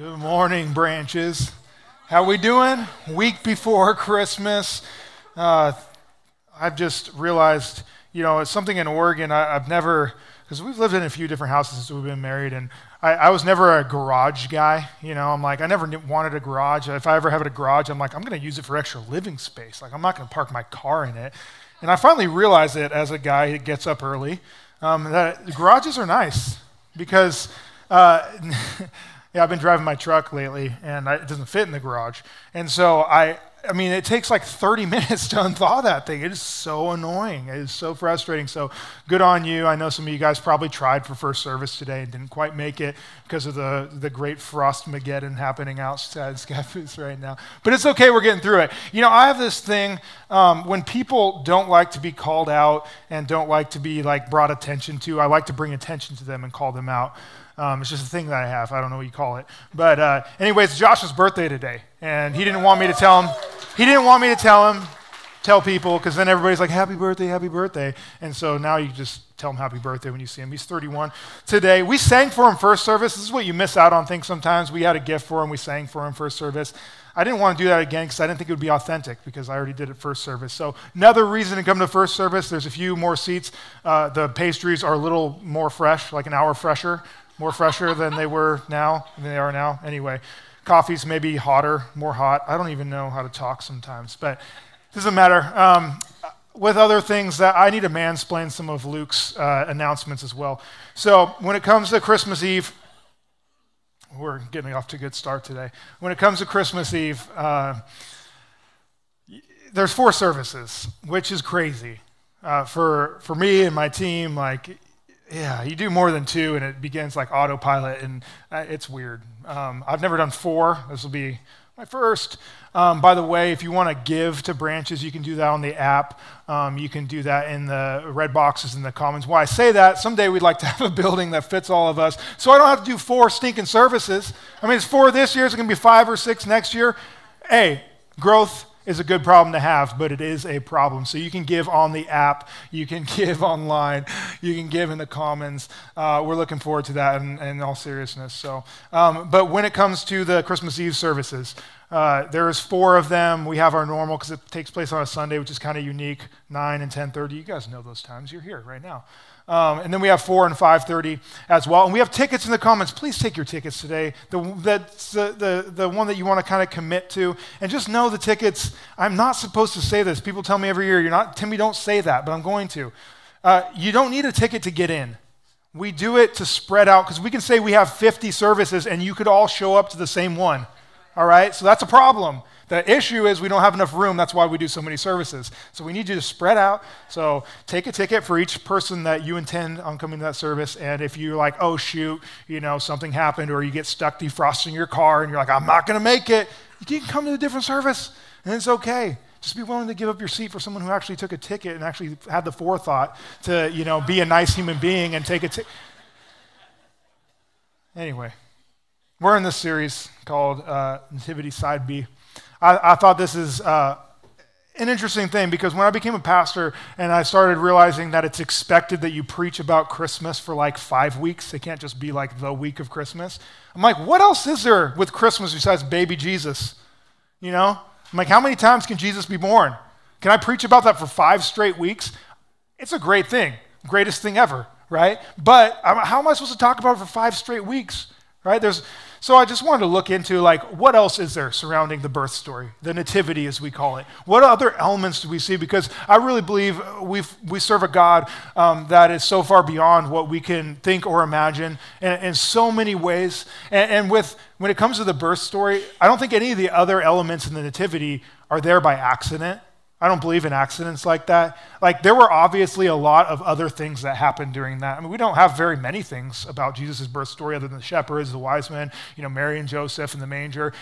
Good morning, branches. How we doing? Week before Christmas. Uh, I've just realized, you know, it's something in Oregon I, have never, because we've lived in a few different houses since we've been married, and I, I, was never a garage guy. You know, I'm like, I never wanted a garage. If I ever have a garage, I'm like, I'm going to use it for extra living space. Like, I'm not going to park my car in it. And I finally realized it as a guy who gets up early um, that garages are nice because. Uh, Yeah, I've been driving my truck lately, and I, it doesn't fit in the garage. And so I, I mean, it takes like 30 minutes to unthaw that thing. It is so annoying. It is so frustrating. So good on you. I know some of you guys probably tried for first service today and didn't quite make it because of the, the great frost mageddon happening outside Scappoose right now. But it's okay. We're getting through it. You know, I have this thing um, when people don't like to be called out and don't like to be like brought attention to, I like to bring attention to them and call them out. Um, it's just a thing that I have. I don't know what you call it. But uh, anyways, Josh's birthday today, and he didn't want me to tell him. He didn't want me to tell him, tell people, because then everybody's like, "Happy birthday, happy birthday!" And so now you just tell him happy birthday when you see him. He's 31 today. We sang for him first service. This is what you miss out on things sometimes. We had a gift for him. We sang for him first service. I didn't want to do that again because I didn't think it would be authentic because I already did it first service. So another reason to come to first service. There's a few more seats. Uh, the pastries are a little more fresh, like an hour fresher more fresher than they were now, than they are now. Anyway, coffee's maybe hotter, more hot. I don't even know how to talk sometimes, but doesn't matter. Um, with other things that I need to mansplain some of Luke's uh, announcements as well. So when it comes to Christmas Eve, we're getting off to a good start today. When it comes to Christmas Eve, uh, there's four services, which is crazy. Uh, for, for me and my team, like yeah, you do more than two, and it begins like autopilot, and uh, it's weird. Um, I've never done four. This will be my first. Um, by the way, if you want to give to branches, you can do that on the app. Um, you can do that in the red boxes in the Commons. Why I say that, someday we'd like to have a building that fits all of us, so I don't have to do four stinking services. I mean, it's four this year, it's going to be five or six next year. Hey, growth is a good problem to have, but it is a problem. So you can give on the app, you can give online, you can give in the Commons. Uh, we're looking forward to that in, in all seriousness. So, um, but when it comes to the Christmas Eve services, uh, there's four of them. We have our normal because it takes place on a Sunday, which is kind of unique, 9 and 10:30. You guys know those times. You're here right now. Um, and then we have 4 and 5.30 as well. And we have tickets in the Commons. Please take your tickets today. The, that's the, the, the one that you want to kind of commit to. And just know the tickets, I'm not supposed to say this. People tell me every year, you're not, Timmy, don't say that, but I'm going to. Uh, you don't need a ticket to get in. We do it to spread out because we can say we have 50 services and you could all show up to the same one. All right? So that's a problem. The issue is we don't have enough room. That's why we do so many services. So we need you to spread out. So take a ticket for each person that you intend on coming to that service. And if you're like, oh, shoot, you know, something happened, or you get stuck defrosting your car and you're like, I'm not going to make it, you can come to a different service. And it's okay. Just be willing to give up your seat for someone who actually took a ticket and actually had the forethought to, you know, be a nice human being and take a ticket. Anyway, we're in this series called uh, Nativity Side B. I, I thought this is uh, an interesting thing because when I became a pastor and I started realizing that it's expected that you preach about Christmas for like five weeks, it can't just be like the week of Christmas. I'm like, what else is there with Christmas besides baby Jesus? You know? I'm like, how many times can Jesus be born? Can I preach about that for five straight weeks? It's a great thing, greatest thing ever, right? But how am I supposed to talk about it for five straight weeks, right? There's so I just wanted to look into like what else is there surrounding the birth story, the nativity as we call it. What other elements do we see? Because I really believe we we serve a God um, that is so far beyond what we can think or imagine in, in so many ways. And, and with when it comes to the birth story, I don't think any of the other elements in the nativity are there by accident. I don't believe in accidents like that. Like, there were obviously a lot of other things that happened during that. I mean, we don't have very many things about Jesus' birth story other than the shepherds, the wise men, you know, Mary and Joseph in the manger.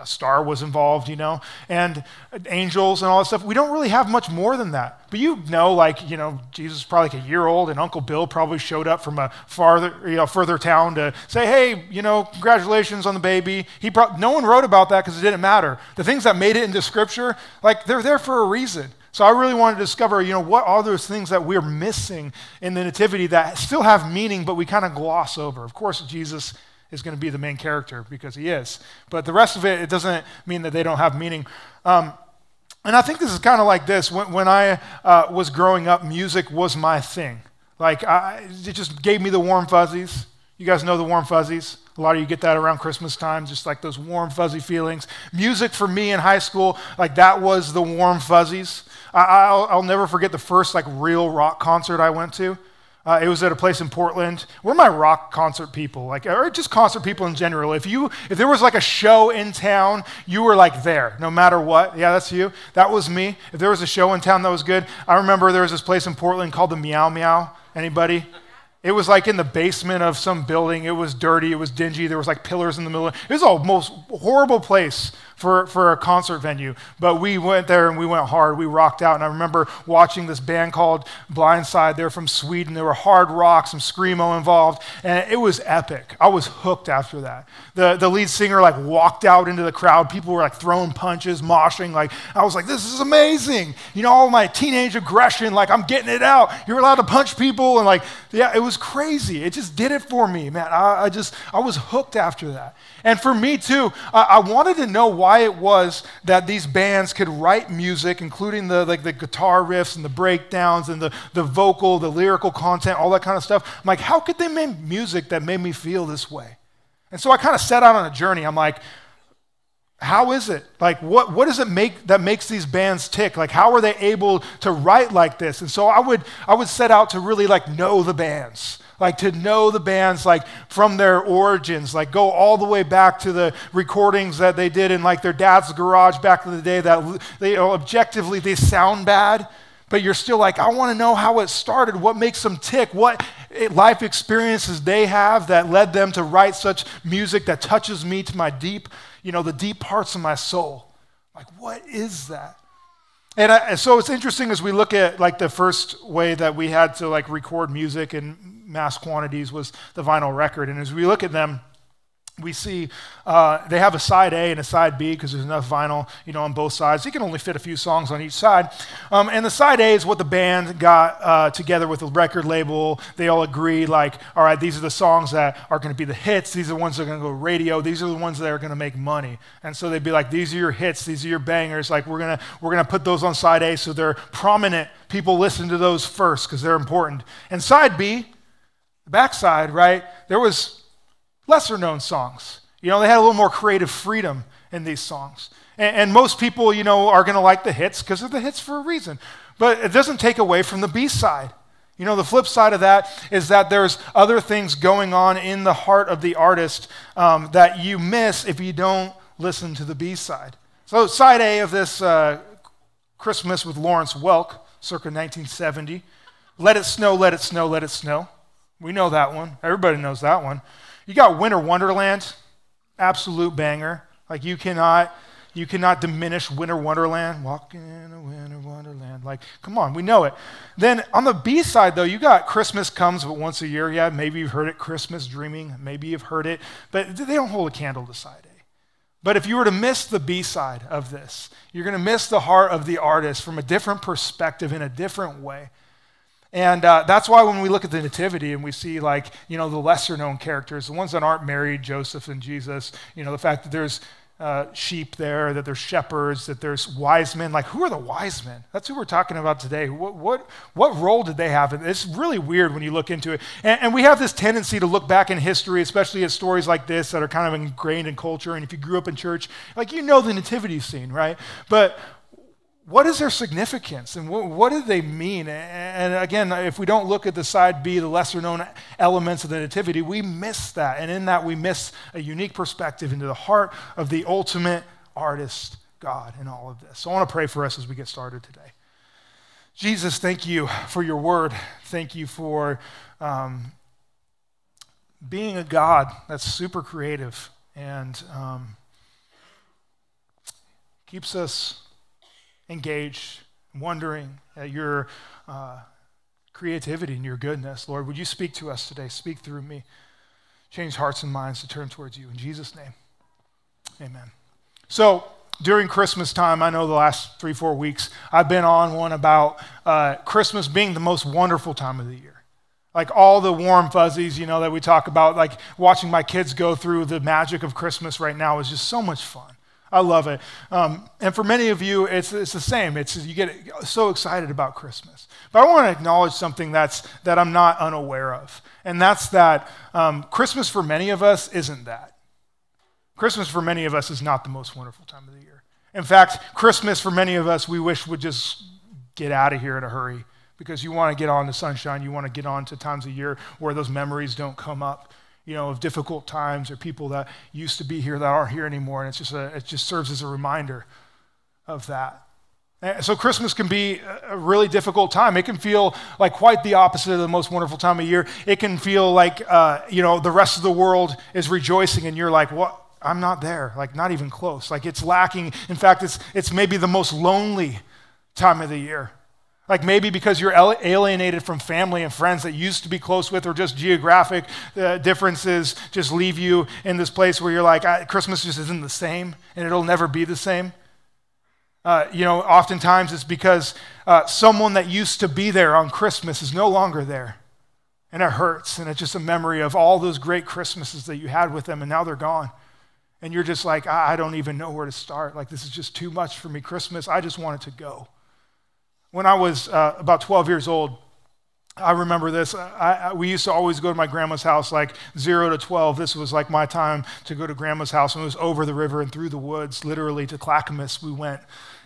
A star was involved, you know, and angels and all that stuff. We don't really have much more than that. But you know, like, you know, Jesus is probably like a year old, and Uncle Bill probably showed up from a farther, you know, further town to say, hey, you know, congratulations on the baby. He brought, no one wrote about that because it didn't matter. The things that made it into Scripture, like, they're there for a reason. So I really wanted to discover, you know, what are those things that we're missing in the Nativity that still have meaning, but we kind of gloss over. Of course, Jesus is going to be the main character because he is. But the rest of it, it doesn't mean that they don't have meaning. Um, and I think this is kind of like this. When, when I uh, was growing up, music was my thing. Like, I, it just gave me the warm fuzzies. You guys know the warm fuzzies? A lot of you get that around Christmas time, just like those warm, fuzzy feelings. Music for me in high school, like that was the warm fuzzies. I, will I'll never forget the first like real rock concert I went to. Uh, it was at a place in Portland. We're my rock concert people, like, or just concert people in general. If you, if there was like a show in town, you were like there, no matter what. Yeah, that's you. That was me. If there was a show in town that was good, I remember there was this place in Portland called the Meow Meow. Anybody? It was like in the basement of some building. It was dirty. It was dingy. There was like pillars in the middle. It was a most horrible place for, for a concert venue. But we went there and we went hard. We rocked out. And I remember watching this band called Blindside. They're from Sweden. There were hard rock, some screamo involved. And it was epic. I was hooked after that. The, the lead singer like walked out into the crowd. People were like throwing punches, moshing. Like, I was like, this is amazing. You know, all my teenage aggression, like I'm getting it out. You're allowed to punch people. And like, yeah, it was crazy. It just did it for me, man. I, I just, I was hooked after that. And for me too, I, I wanted to know why it was that these bands could write music, including the, like, the guitar riffs and the breakdowns and the, the vocal, the lyrical content, all that kind of stuff. I'm like, how could they make music that made me feel this way? And so I kind of set out on a journey. I'm like, how is it? Like, what, what does it make that makes these bands tick? Like, how are they able to write like this? And so I would, I would set out to really like know the bands like to know the bands like from their origins like go all the way back to the recordings that they did in like their dad's garage back in the day that they you know, objectively they sound bad but you're still like i want to know how it started what makes them tick what eh, life experiences they have that led them to write such music that touches me to my deep you know the deep parts of my soul. Like what is that and I, so it's interesting as we look at like the first way that we had to like record music in mass quantities was the vinyl record. And as we look at them, we see uh, they have a side A and a side B because there's enough vinyl, you know, on both sides. You can only fit a few songs on each side. Um, and the side A is what the band got uh, together with the record label. They all agree, like, all right, these are the songs that are going to be the hits. These are the ones that are going to go radio. These are the ones that are going to make money. And so they'd be like, these are your hits. These are your bangers. Like, we're to we're gonna put those on side A so they're prominent. People listen to those first because they're important. And side B the backside, right, there was lesser known songs. You know, they had a little more creative freedom in these songs. And, and most people, you know, are going to like the hits because they're the hits for a reason. But it doesn't take away from the B side. You know, the flip side of that is that there's other things going on in the heart of the artist um, that you miss if you don't listen to the B side. So, side A of this uh, Christmas with Lawrence Welk, circa 1970 Let It Snow, Let It Snow, Let It Snow. We know that one. Everybody knows that one. You got Winter Wonderland, absolute banger. Like you cannot, you cannot diminish Winter Wonderland. Walking in a winter wonderland. Like, come on, we know it. Then on the B side, though, you got Christmas comes but once a year. Yeah, maybe you've heard it. Christmas dreaming. Maybe you've heard it, but they don't hold a candle to side A. But if you were to miss the B side of this, you're going to miss the heart of the artist from a different perspective in a different way. And uh, that's why when we look at the Nativity and we see, like, you know, the lesser known characters, the ones that aren't Mary, Joseph and Jesus, you know, the fact that there's uh, sheep there, that there's shepherds, that there's wise men. Like, who are the wise men? That's who we're talking about today. What, what, what role did they have? And It's really weird when you look into it. And, and, we have this tendency to look back in history, especially at stories like this that are kind of ingrained in culture. And if you grew up in church, like, you know the nativity scene, right? But what is their significance and what, what, do they mean? And again, if we don't look at the side B, the lesser known elements of the Nativity, we miss that. And in that, we miss a unique perspective into the heart of the ultimate artist, God, in all of this. So I want to pray for us as we get started today. Jesus, thank you for your word. Thank you for um, being a God that's super creative and um, keeps us engaged, wondering at your uh, creativity and your goodness. Lord, would you speak to us today? Speak through me. Change hearts and minds to turn towards you. In Jesus' name, amen. So, during Christmas time, I know the last three, four weeks, I've been on one about uh, Christmas being the most wonderful time of the year. Like all the warm fuzzies, you know, that we talk about, like watching my kids go through the magic of Christmas right now is just so much fun. I love it. Um, and for many of you, it's, it's the same. It's, you get so excited about Christmas. But I want to acknowledge something that's, that I'm not unaware of, and that's that um, Christmas for many of us isn't that. Christmas for many of us is not the most wonderful time of the year. In fact, Christmas for many of us, we wish would just get out of here in a hurry because you want to get on to sunshine. You want to get on to times of year where those memories don't come up, you know, of difficult times or people that used to be here that aren't here anymore. And it's just a, it just serves as a reminder of that. So Christmas can be a really difficult time. It can feel like quite the opposite of the most wonderful time of year. It can feel like, uh, you know, the rest of the world is rejoicing and you're like, what? I'm not there, like not even close. Like it's lacking. In fact, it's, it's maybe the most lonely time of the year. Like maybe because you're alienated from family and friends that used to be close with, or just geographic uh, differences just leave you in this place where you're like, Christmas just isn't the same and it'll never be the same. Uh, you know, oftentimes it's because uh, someone that used to be there on Christmas is no longer there. And it hurts. And it's just a memory of all those great Christmases that you had with them, and now they're gone. And you're just like, I don't even know where to start. Like, this is just too much for me. Christmas, I just want it to go. When I was uh, about 12 years old, I remember this. I, I, we used to always go to my grandma's house like 0 to 12. This was like my time to go to grandma's house, and it was over the river and through the woods, literally to Clackamas we went.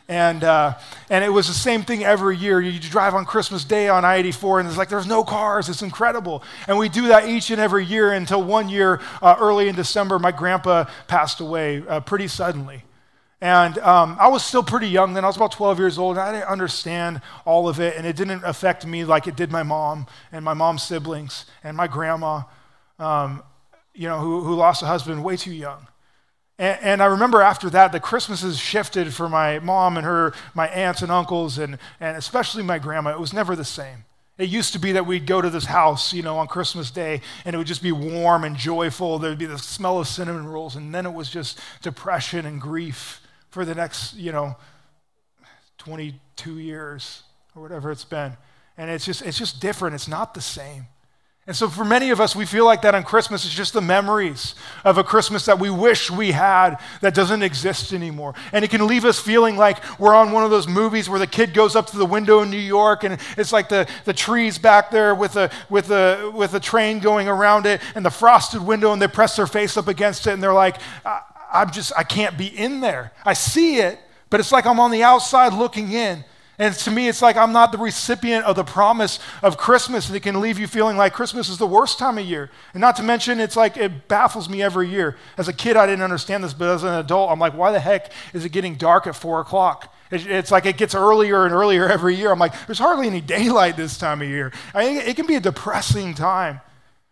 And, uh, and it was the same thing every year. You drive on Christmas Day on I 84, and it's like there's no cars. It's incredible. And we do that each and every year until one year, uh, early in December, my grandpa passed away uh, pretty suddenly. And um, I was still pretty young then. I was about 12 years old, and I didn't understand all of it. And it didn't affect me like it did my mom and my mom's siblings and my grandma, um, you know, who, who lost a husband way too young. And, and, I remember after that, the Christmases shifted for my mom and her, my aunts and uncles, and, and especially my grandma. It was never the same. It used to be that we'd go to this house, you know, on Christmas Day, and it would just be warm and joyful. There'd be the smell of cinnamon rolls, and then it was just depression and grief for the next, you know, 22 years or whatever it's been. And it's just, it's just different. It's not the same. And so, for many of us, we feel like that on Christmas. It's just the memories of a Christmas that we wish we had that doesn't exist anymore. And it can leave us feeling like we're on one of those movies where the kid goes up to the window in New York and it's like the, the trees back there with a, with, a, with a train going around it and the frosted window, and they press their face up against it and they're like, I'm just, I can't be in there. I see it, but it's like I'm on the outside looking in. And to me, it's like I'm not the recipient of the promise of Christmas, and it can leave you feeling like Christmas is the worst time of year. And not to mention, it's like it baffles me every year. As a kid, I didn't understand this, but as an adult, I'm like, why the heck is it getting dark at four o'clock? It's like it gets earlier and earlier every year. I'm like, there's hardly any daylight this time of year. I mean, it can be a depressing time.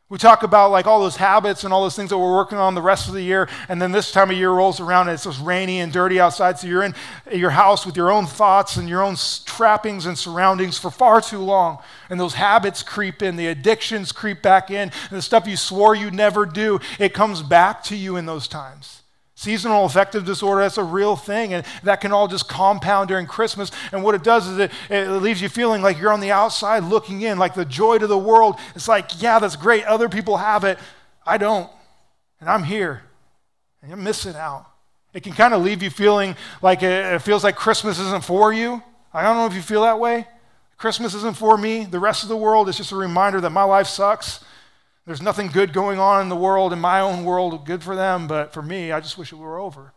We talk about like all those habits and all those things that we're working on the rest of the year, and then this time of year rolls around and it's just rainy and dirty outside, so you're in your house with your own thoughts and your own trappings and surroundings for far too long. And those habits creep in, the addictions creep back in, and the stuff you swore you'd never do, it comes back to you in those times. Seasonal affective disorder, that's a real thing, and that can all just compound during Christmas. And what it does is it, it leaves you feeling like you're on the outside looking in, like the joy to the world. It's like, yeah, that's great. Other people have it. I don't. And I'm here. And you're missing out. It can kind of leave you feeling like it, it feels like Christmas isn't for you. I don't know if you feel that way. Christmas isn't for me. The rest of the world is just a reminder that my life sucks there's nothing good going on in the world, in my own world, good for them, but for me, I just wish it were over.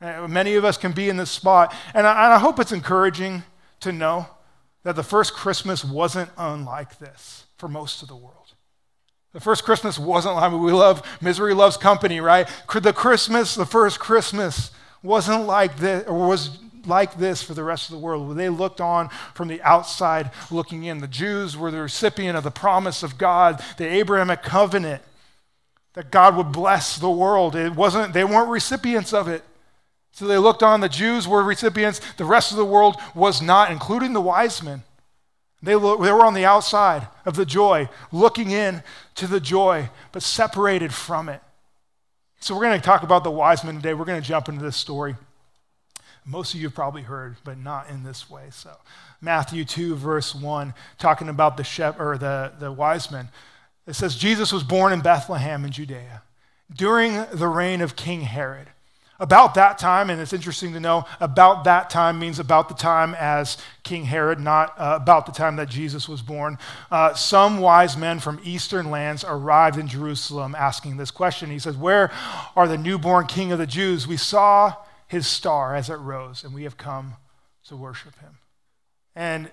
Uh, many of us can be in this spot, and I, and I hope it's encouraging to know that the first Christmas wasn't unlike this for most of the world. The first Christmas wasn't like we love misery loves company, right? The Christmas, the first Christmas wasn't like this, or was like this for the rest of the world. Where they looked on from the outside looking in. The Jews were the recipient of the promise of God, the Abrahamic covenant that God would bless the world. It wasn't, they weren't recipients of it. So they looked on, the Jews were recipients, the rest of the world was not, including the wise men. They, they were on the outside of the joy, looking in to the joy, but separated from it. So we're going to talk about the wise men today. We're going to jump into this story. Most of you have probably heard, but not in this way. So, Matthew 2, verse 1, talking about the shepherd or the, the wise men. It says, Jesus was born in Bethlehem in Judea during the reign of King Herod. About that time, and it's interesting to know, about that time means about the time as King Herod, not uh, about the time that Jesus was born. Uh, some wise men from eastern lands arrived in Jerusalem asking this question. He says, Where are the newborn king of the Jews? We saw his star as it rose, and we have come to worship him. And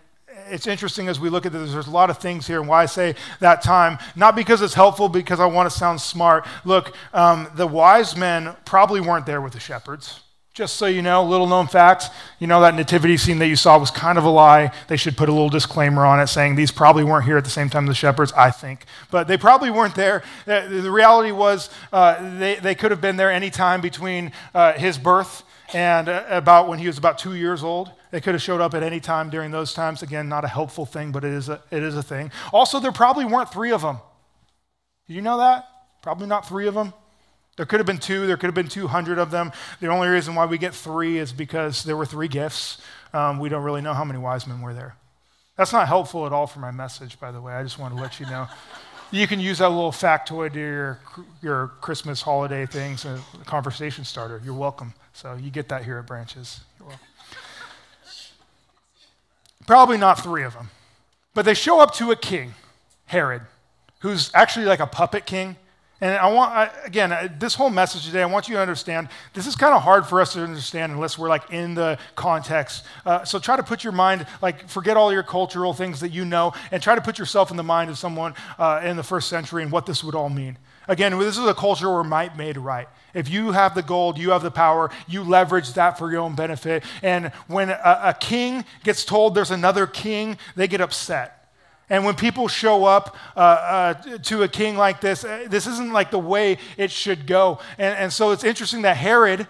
it's interesting as we look at this, there's a lot of things here, and why I say that time, not because it's helpful, because I want to sound smart. Look, um, the wise men probably weren't there with the shepherds. Just so you know, little known fact, you know that nativity scene that you saw was kind of a lie. They should put a little disclaimer on it saying these probably weren't here at the same time as the shepherds, I think. But they probably weren't there. The reality was uh, they, they could have been there any time between uh, his birth and uh, about when he was about two years old. They could have showed up at any time during those times. Again, not a helpful thing, but it is a, it is a thing. Also, there probably weren't three of them. Did you know that? Probably not three of them. There could have been two, there could have been 200 of them. The only reason why we get three is because there were three gifts. Um, we don't really know how many wise men were there. That's not helpful at all for my message, by the way. I just want to let you know. you can use that little factoid to your, your Christmas holiday things, a conversation starter. You're welcome. So you get that here at Branches. You're welcome. Probably not three of them. But they show up to a king, Herod, who's actually like a puppet king. And I want, I, again, this whole message today, I want you to understand this is kind of hard for us to understand unless we're like in the context. Uh, so try to put your mind, like, forget all your cultural things that you know, and try to put yourself in the mind of someone uh, in the first century and what this would all mean. Again, this is a culture where might made right. If you have the gold, you have the power, you leverage that for your own benefit. And when a, a king gets told there's another king, they get upset. And when people show up uh, uh, to a king like this, uh, this isn't like the way it should go. And, and so it's interesting that Herod,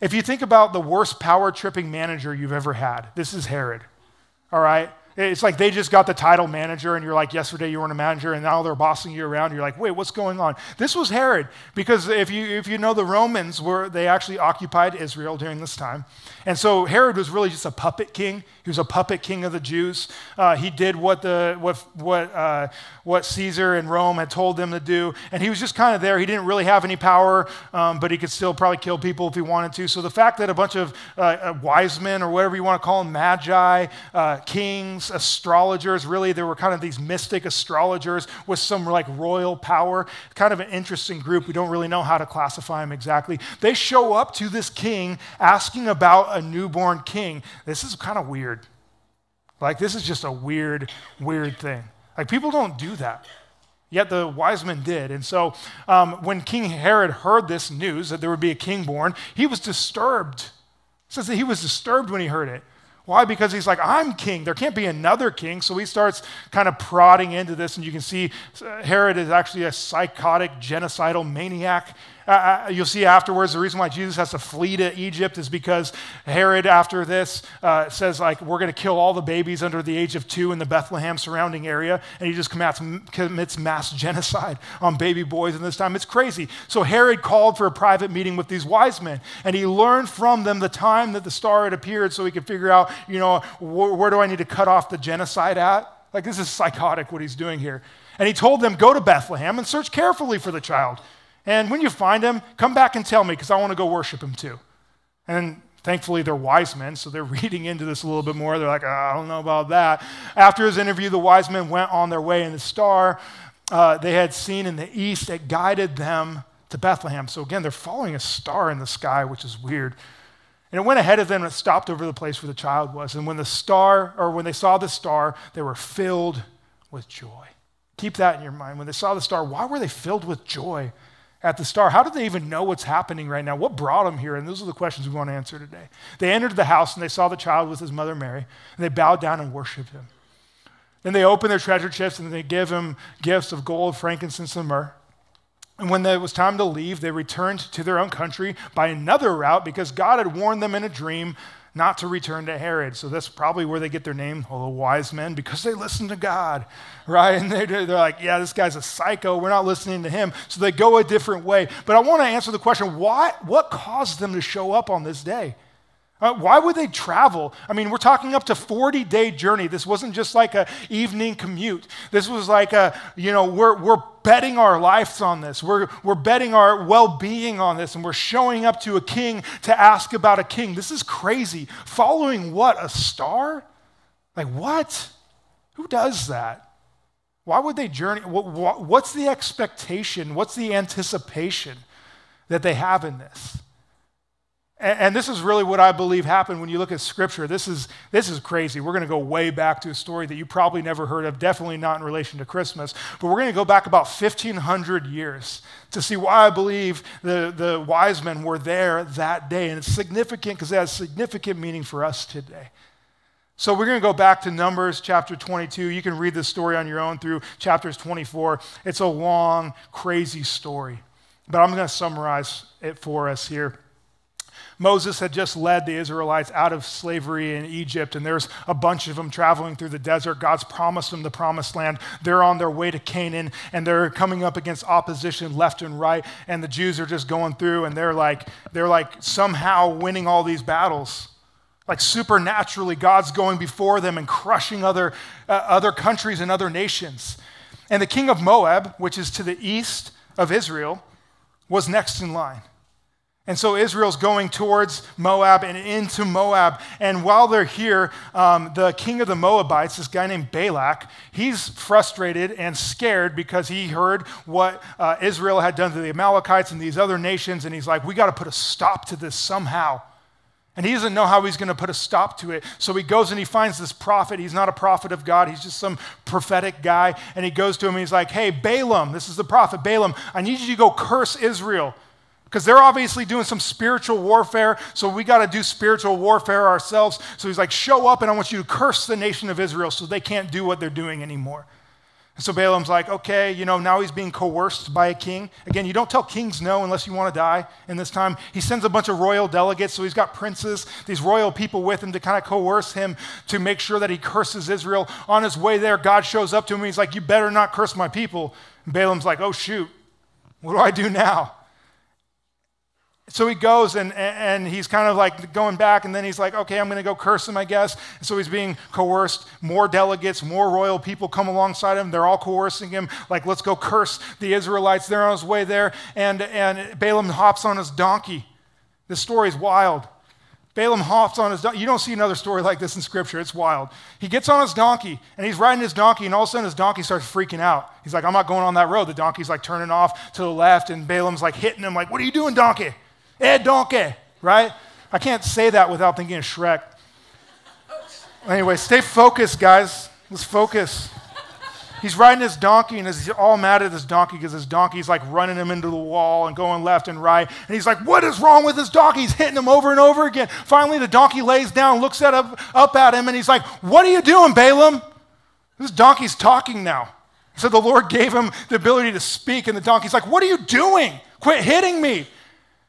if you think about the worst power tripping manager you've ever had, this is Herod. All right? It's like they just got the title manager, and you're like, yesterday you weren't a manager, and now they're bossing you around. You're like, wait, what's going on? This was Herod, because if you, if you know the Romans, were, they actually occupied Israel during this time. And so Herod was really just a puppet king. He was a puppet king of the Jews. Uh, he did what, the, what, what, uh, what Caesar in Rome had told them to do, and he was just kind of there. He didn't really have any power, um, but he could still probably kill people if he wanted to. So the fact that a bunch of uh, uh wise men, or whatever you want to call them, magi, uh, astrologers. Really, there were kind of these mystic astrologers with some like royal power. Kind of an interesting group. We don't really know how to classify them exactly. They show up to this king asking about a newborn king. This is kind of weird. Like, this is just a weird, weird thing. Like, people don't do that. Yet the wise men did. And so um, when King Herod heard this news that there would be a king born, he was disturbed. It says that he was disturbed when he heard it. Why? Because he's like, I'm king. There can't be another king. So he starts kind of prodding into this, and you can see uh, Herod is actually a psychotic, genocidal maniac. Uh, uh, you'll see afterwards the reason why Jesus has to flee to Egypt is because Herod, after this, uh, says, like, we're going to kill all the babies under the age of two in the Bethlehem surrounding area. And he just commits, commits mass genocide on baby boys in this time. It's crazy. So Herod called for a private meeting with these wise men, and he learned from them the time that the star had appeared so he could figure out, you know, wh- where do I need to cut off the genocide at? Like, this is psychotic what he's doing here. And he told them, go to Bethlehem and search carefully for the child. And when you find him, come back and tell me because I want to go worship him too. And thankfully, they're wise men, so they're reading into this a little bit more. They're like, oh, I don't know about that. After his interview, the wise men went on their way, and the star uh, they had seen in the east that guided them to Bethlehem. So again, they're following a star in the sky, which is weird. And it went ahead of them and it stopped over the place where the child was. And when the star, or when they saw the star, they were filled with joy. Keep that in your mind. When they saw the star, why were they filled with joy? At the star. How did they even know what's happening right now? What brought them here? And those are the questions we want to answer today. They entered the house and they saw the child with his mother Mary, and they bowed down and worshiped him. Then they opened their treasure chests and they gave him gifts of gold, frankincense, and myrrh. And when it was time to leave, they returned to their own country by another route because God had warned them in a dream not to return to Herod. So that's probably where they get their name, all the wise men, because they listen to God, right? And they're, they're like, yeah, this guy's a psycho. We're not listening to him. So they go a different way. But I want to answer the question why, what caused them to show up on this day? Uh, why would they travel? I mean, we're talking up to 40 day journey. This wasn't just like a evening commute. This was like a, you know, we're, we're betting our lives on this. We're, we're betting our well being on this, and we're showing up to a king to ask about a king. This is crazy. Following what? A star? Like, what? Who does that? Why would they journey? What, what, what's the expectation? What's the anticipation that they have in this? And, this is really what I believe happened when you look at Scripture. This is, this is crazy. We're going to go way back to a story that you probably never heard of, definitely not in relation to Christmas. But we're going to go back about 1,500 years to see why I believe the, the wise men were there that day. And it's significant because it has significant meaning for us today. So we're going to go back to Numbers chapter 22. You can read this story on your own through chapters 24. It's a long, crazy story. But I'm going to summarize it for us here. Moses had just led the Israelites out of slavery in Egypt, and there's a bunch of them traveling through the desert. God's promised them the promised land. They're on their way to Canaan, and they're coming up against opposition left and right, and the Jews are just going through, and they're like, they're like somehow winning all these battles. Like supernaturally, God's going before them and crushing other, uh, other countries and other nations. And the king of Moab, which is to the east of Israel, was next in line. And so Israel's going towards Moab and into Moab. And while they're here, um, the king of the Moabites, this guy named Balak, he's frustrated and scared because he heard what uh, Israel had done to the Amalekites and these other nations. And he's like, we got to put a stop to this somehow. And he doesn't know how he's going to put a stop to it. So he goes and he finds this prophet. He's not a prophet of God, he's just some prophetic guy. And he goes to him and he's like, Hey, Balaam, this is the prophet Balaam, I need you to go curse Israel. Because they're obviously doing some spiritual warfare, so we got to do spiritual warfare ourselves. So he's like, Show up and I want you to curse the nation of Israel so they can't do what they're doing anymore. And so Balaam's like, okay, you know, now he's being coerced by a king. Again, you don't tell kings no unless you want to die in this time. He sends a bunch of royal delegates, so he's got princes, these royal people with him to kind of coerce him to make sure that he curses Israel. On his way there, God shows up to him. He's like, you better not curse my people. And Balaam's like, oh, shoot, what do I do now? So he goes and, and he's kind of like going back, and then he's like, okay, I'm going to go curse him, I guess. And so he's being coerced. More delegates, more royal people come alongside him. They're all coercing him, like, let's go curse the Israelites. They're on his way there. And, and Balaam hops on his donkey. This story is wild. Balaam hops on his donkey. You don't see another story like this in Scripture. It's wild. He gets on his donkey and he's riding his donkey, and all of a sudden his donkey starts freaking out. He's like, I'm not going on that road. The donkey's like turning off to the left, and Balaam's like hitting him, like, What are you doing, donkey? Eh, donkey, right? I can't say that without thinking of Shrek. Anyway, stay focused, guys. Let's focus. He's riding his donkey and he's all mad at his donkey because his donkey's like running him into the wall and going left and right. And he's like, What is wrong with this donkey? He's hitting him over and over again. Finally, the donkey lays down, looks at up, up at him, and he's like, What are you doing, Balaam? This donkey's talking now. So the Lord gave him the ability to speak, and the donkey's like, What are you doing? Quit hitting me.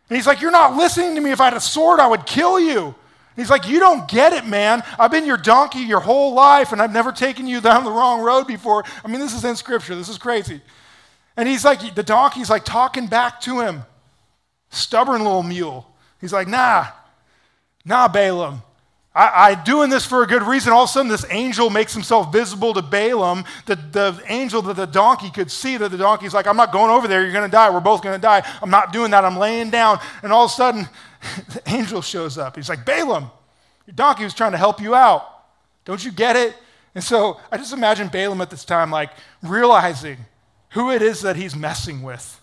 And he's like, You're not listening to me. If I had a sword, I would kill you. And he's like, You don't get it, man. I've been your donkey your whole life, and I've never taken you down the wrong road before. I mean, this is in scripture. This is crazy. And he's like, The donkey's like talking back to him. Stubborn little mule. He's like, Nah, nah, Balaam. I, am doing this for a good reason. All of a sudden, this angel makes himself visible to Balaam, the, the angel that the donkey could see. That the donkey's like, I'm not going over there. You're going to die. We're both going to die. I'm not doing that. I'm laying down. And all of a sudden, the angel shows up. He's like, Balaam, your donkey was trying to help you out. Don't you get it? And so I just imagine Balaam at this time, like, realizing who it is that he's messing with.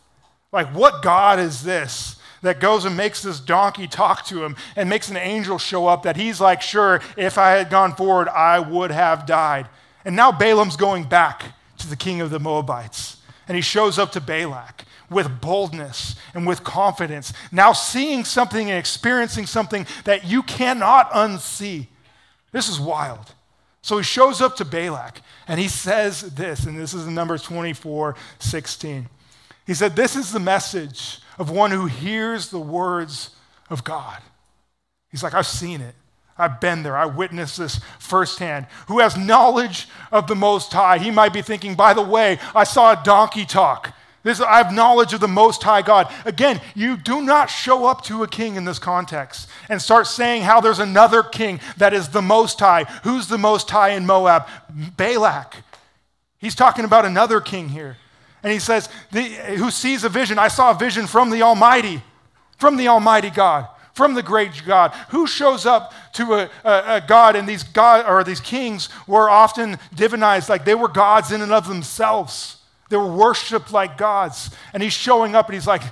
Like, what God is this? That goes and makes this donkey talk to him and makes an angel show up that he's like, sure, if I had gone forward, I would have died. And now Balaam's going back to the king of the Moabites. And he shows up to Balak with boldness and with confidence, now seeing something and experiencing something that you cannot unsee. This is wild. So he shows up to Balak and he says this, and this is in Numbers 24 16. He said, This is the message of one who hears the words of God. He's like, I've seen it. I've been there. I witnessed this firsthand. Who has knowledge of the Most High? He might be thinking, by the way, I saw a donkey talk. This, I have knowledge of the Most High God. Again, you do not show up to a king in this context and start saying how there's another king that is the Most High. Who's the Most High in Moab? Balak. He's talking about another king here. And he says, Who sees a vision? I saw a vision from the Almighty, from the Almighty God, from the great God. Who shows up to a, a, a God? And these God or these kings were often divinized like they were gods in and of themselves. They were worshiped like gods. And he's showing up and he's like,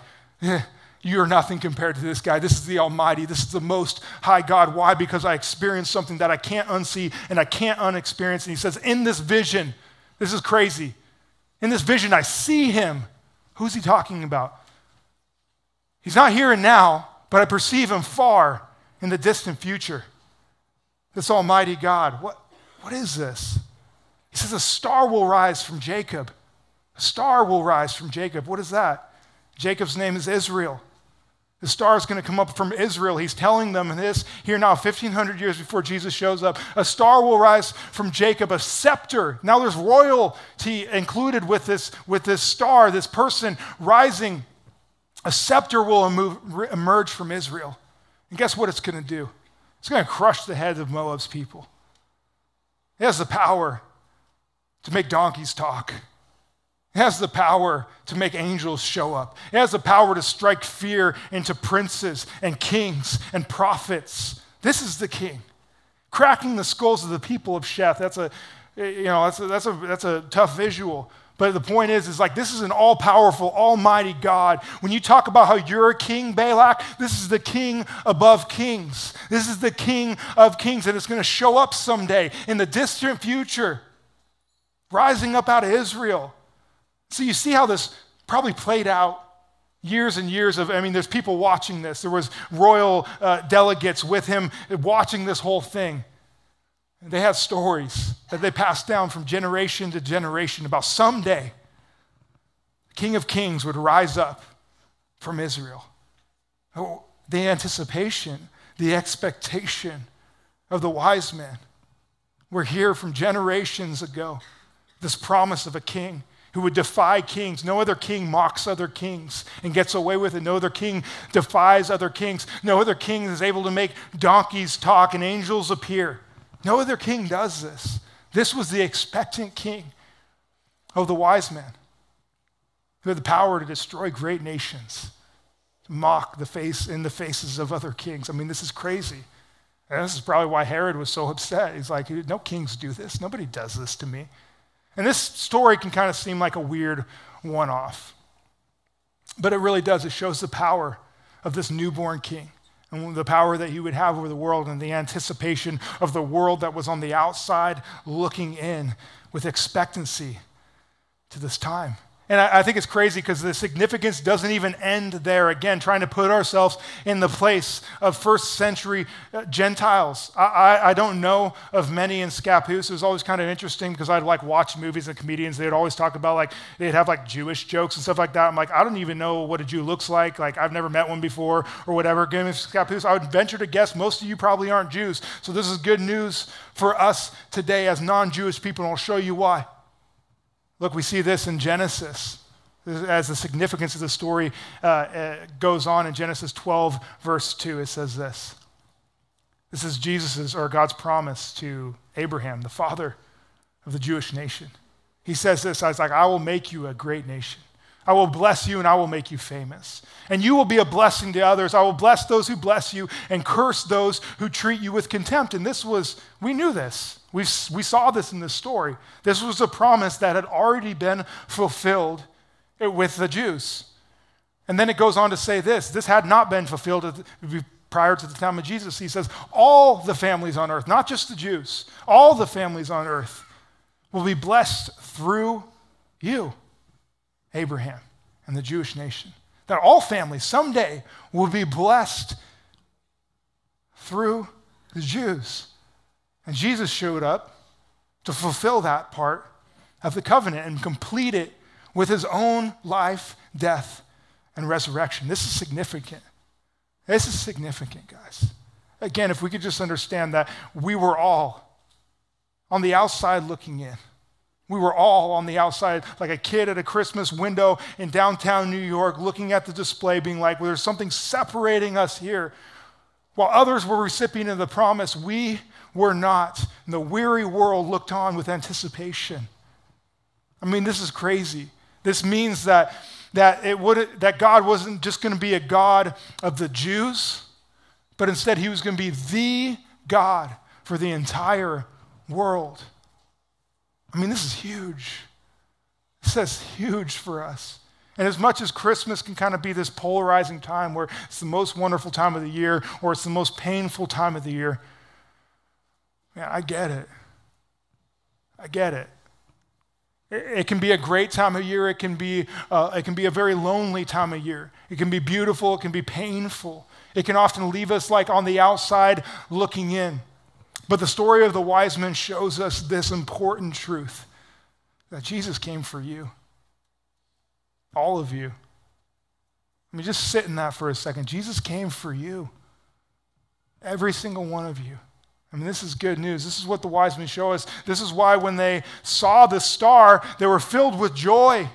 eh, You're nothing compared to this guy. This is the Almighty. This is the most high God. Why? Because I experienced something that I can't unsee and I can't unexperience. And he says, In this vision, this is crazy. In this vision, I see him. Who's he talking about? He's not here and now, but I perceive him far in the distant future. This Almighty God. What, what is this? He says, A star will rise from Jacob. A star will rise from Jacob. What is that? Jacob's name is Israel. The star is going to come up from Israel. He's telling them this here now, 1,500 years before Jesus shows up. A star will rise from Jacob, a scepter. Now there's royalty included with this, with this star, this person rising. A scepter will emerge from Israel. And guess what it's going to do? It's going to crush the heads of Moab's people. It has the power to make donkeys talk. It has the power to make angels show up. It has the power to strike fear into princes and kings and prophets. This is the king. Cracking the skulls of the people of Sheth. That's a, you know, that's a, that's a, that's a tough visual. But the point is, is like this is an all powerful, almighty God. When you talk about how you're a king, Balak, this is the king above kings. This is the king of kings, and it's going to show up someday in the distant future, rising up out of Israel. So you see how this probably played out years and years of i mean there's people watching this. There was royal uh, delegates with him watching this whole thing. And they had stories that they passed down from generation to generation about someday the king of kings would rise up from israel. Oh, the anticipation the expectation of the wise men were here from generations ago. This promise of a king who would defy kings. No other king mocks other kings and gets away with it. No other king defies other kings. No other king is able to make donkeys talk and angels appear. No other king does this. This was the expectant king of the wise men who had the power to destroy great nations, to mock the face in the faces of other kings. I mean, this is crazy. And this is probably why Herod was so upset. He's like, no kings do this. Nobody does this to me. And this story can kind of seem like a weird one off. But it really does. It shows the power of this newborn king and the power that he would have over the world and the anticipation of the world that was on the outside looking in with expectancy to this time. And I, I think it's crazy because the significance doesn't even end there. Again, trying to put ourselves in the place of first century uh, Gentiles. I, I, I, don't know of many in Scappoose. It was always kind of interesting because I'd like watch movies and comedians. They'd always talk about like, they'd have like Jewish jokes and stuff like that. I'm like, I don't even know what a Jew looks like. Like, I've never met one before or whatever. Game of Scappoose, I would venture to guess most of you probably aren't Jews. So this is good news for us today as non Jewish people, and I'll show you why. Look, we see this in Genesis as the significance of the story uh, uh, goes on in Genesis 12, verse 2. It says this This is Jesus' or God's promise to Abraham, the father of the Jewish nation. He says this I was like, I will make you a great nation. I will bless you and I will make you famous. And you will be a blessing to others. I will bless those who bless you and curse those who treat you with contempt. And this was, we knew this. we we saw this in this story. This was a promise that had already been fulfilled eh, with the Jews. And then it goes on to say this this had not been fulfilled prior to the time of Jesus. He says, All the families on earth, not just the Jews, all the families on earth will be blessed through you, Abraham, and the Jewish nation. That all families someday will be blessed through the Jews. And Jesus showed up to fulfill that part of the covenant and complete it with his own life, death, and resurrection. This is significant. This is significant, guys. Again, if we could just understand that we were all on the outside looking in. We were all on the outside, like a kid at a Christmas window in downtown New York, looking at the display, being like, well, there's something separating us here. While others were recipients of the promise, we were not. And the weary world looked on with anticipation. I mean, this is crazy. This means that, that, it would, that God wasn't just going to be a God of the Jews, but instead he was going to be the God for the entire world. I mean, this is huge. This is huge for us. And as much as Christmas can kind of be this polarizing time where it's the most wonderful time of the year or it's the most painful time of the year, man, I get it. I get it. It, can be a great time of year. It can be, uh, it can be a very lonely time of year. It can be beautiful. It can be painful. It can often leave us like on the outside looking in. But the story of the wise men shows us this important truth that Jesus came for you. All of you. I mean, just sit in that for a second. Jesus came for you. Every single one of you. I mean, this is good news. This is what the wise men show us. This is why when they saw the star, they were filled with joy.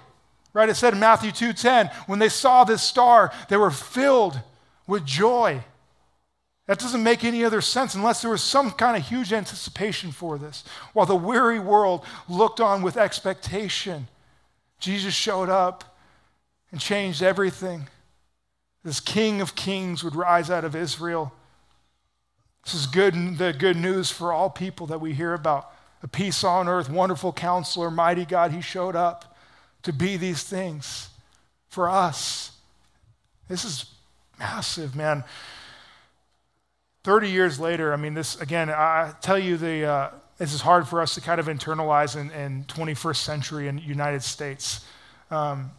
Right? It said in Matthew 2:10, when they saw this star, they were filled with joy. That doesn't make any other sense unless there was some kind of huge anticipation for this. While the weary world looked on with expectation, Jesus showed up and changed everything. This King of Kings would rise out of Israel this is good, the good news for all people that we hear about. A peace on earth, wonderful counselor, mighty God. He showed up to be these things for us. This is massive, man. 30 years later, I mean, this, again, I tell you, the, uh, this is hard for us to kind of internalize in, in 21st century in United States. Um,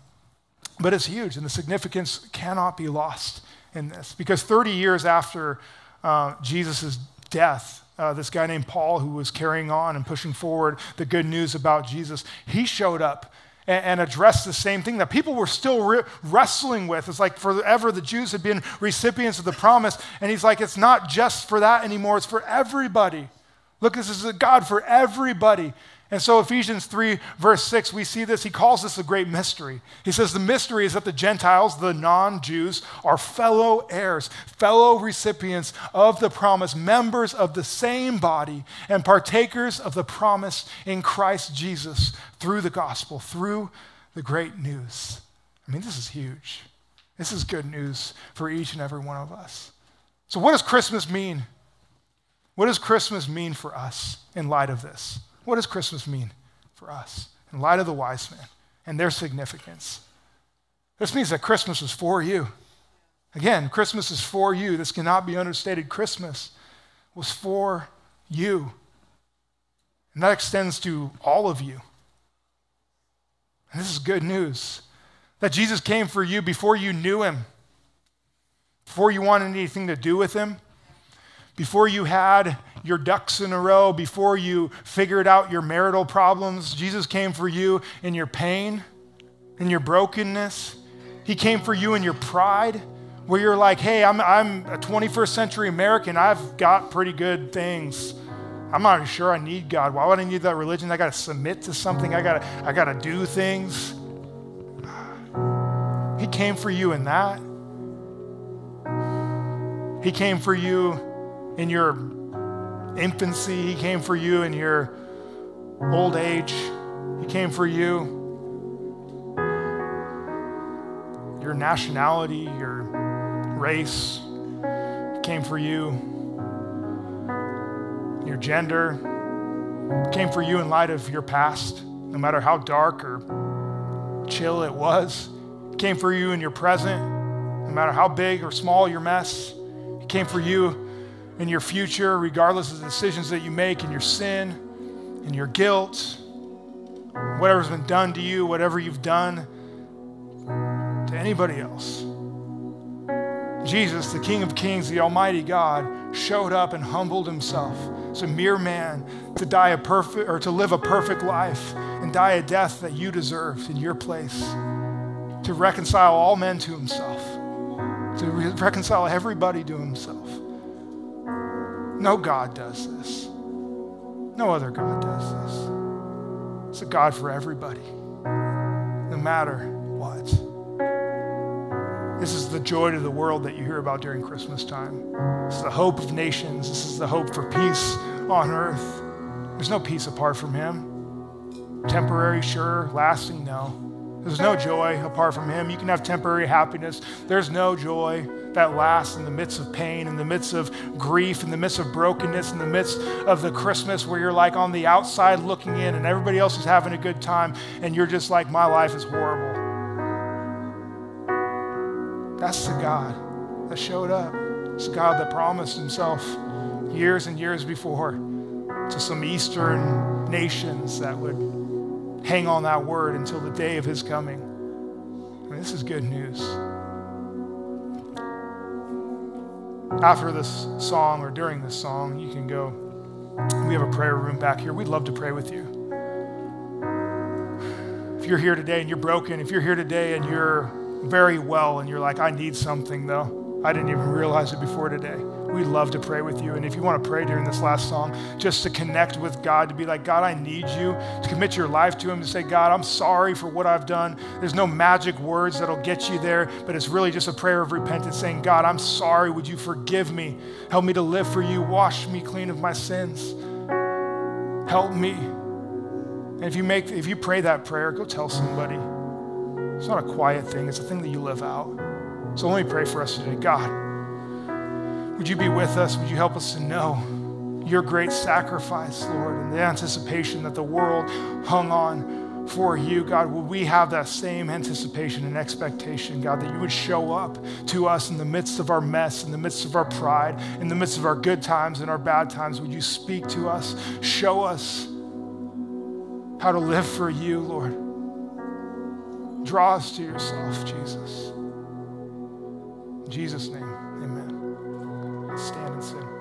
but it's huge, and the significance cannot be lost in this. Because 30 years after uh, Jesus' death, uh, this guy named Paul, who was carrying on and pushing forward the good news about Jesus, he showed up and, and the same thing that people were still re- wrestling with. It's like forever the Jews had been recipients of the promise, and he's like, it's not just for that anymore, it's for everybody. Look, this is a God for everybody. And so, Ephesians 3, verse 6, we see this. He calls this a great mystery. He says, The mystery is that the Gentiles, the non Jews, are fellow heirs, fellow recipients of the promise, members of the same body, and partakers of the promise in Christ Jesus through the gospel, through the great news. I mean, this is huge. This is good news for each and every one of us. So, what does Christmas mean? What does Christmas mean for us in light of this? What does Christmas mean for us in light of the wise men and their significance? This means that Christmas is for you. Again, Christmas is for you. This cannot be understated. Christmas was for you. And that extends to all of you. And this is good news that Jesus came for you before you knew him, before you wanted anything to do with him, before you had your ducks in a row, before you figured out your marital problems, Jesus came for you in your pain, in your brokenness. He came for you in your pride, where you're like, hey, I'm, I'm a 21st century American. I've got pretty good things. I'm not sure I need God. Why would I need that religion? I got to submit to something. I got I got to do things. He came for you in that. He came for you in your infancy, He came for you in your old age, He came for you. Your nationality, your race, He came for you. Your gender came for you in light of your past, no matter how dark or chill it was. It came for you in your present, no matter how big or small your mess. It came for you in your future, regardless of the decisions that you make in your sin and your guilt, whatever's been done to you, whatever you've done to anybody else. Jesus, the King of Kings, the Almighty God, showed up and humbled himself as a mere man to die a perfect or to live a perfect life and die a death that you deserved in your place, to reconcile all men to himself, to re- reconcile everybody to himself. No God does this. No other God does this. It's a God for everybody, no matter what. This is the joy to the world that you hear about during Christmas time. This is the hope of nations. This is the hope for peace on earth. There's no peace apart from Him. Temporary, sure. Lasting, no. There's no joy apart from Him. You can have temporary happiness. There's no joy that lasts in the midst of pain, in the midst of grief, in the midst of brokenness, in the midst of the Christmas where you're like on the outside looking in and everybody else is having a good time and you're just like, my life is horrible. That's the God that showed up. It's the God that promised Himself years and years before to some Eastern nations that would hang on that word until the day of his coming. I mean, this is good news. After this song or during this song, you can go. We have a prayer room back here. We'd love to pray with you. If you're here today and you're broken, if you're here today and you're very well and you're like, I need something though, I didn't even realize it before today we'd love to pray with you. And if you want to pray during this last song, just to connect with God, to be like, God, I need you, to commit your life to Him, to say, God, I'm sorry for what I've done. There's no magic words that'll get you there, but it's really just a prayer of repentance saying, God, I'm sorry. Would you forgive me? Help me to live for you. Wash me clean of my sins. Help me. And if you make if you pray that prayer, go tell somebody. It's not a quiet thing, it's a thing that you live out. So let me pray for us today. God, would you be with us? Would you help us to know your great sacrifice, Lord, and the anticipation that the world hung on for you, God? Would we have that same anticipation and expectation, God, that you would show up to us in the midst of our mess, in the midst of our pride, in the midst of our good times and our bad times? Would you speak to us? Show us how to live for you, Lord. Draw us to yourself, Jesus. In Jesus' name stand and sing.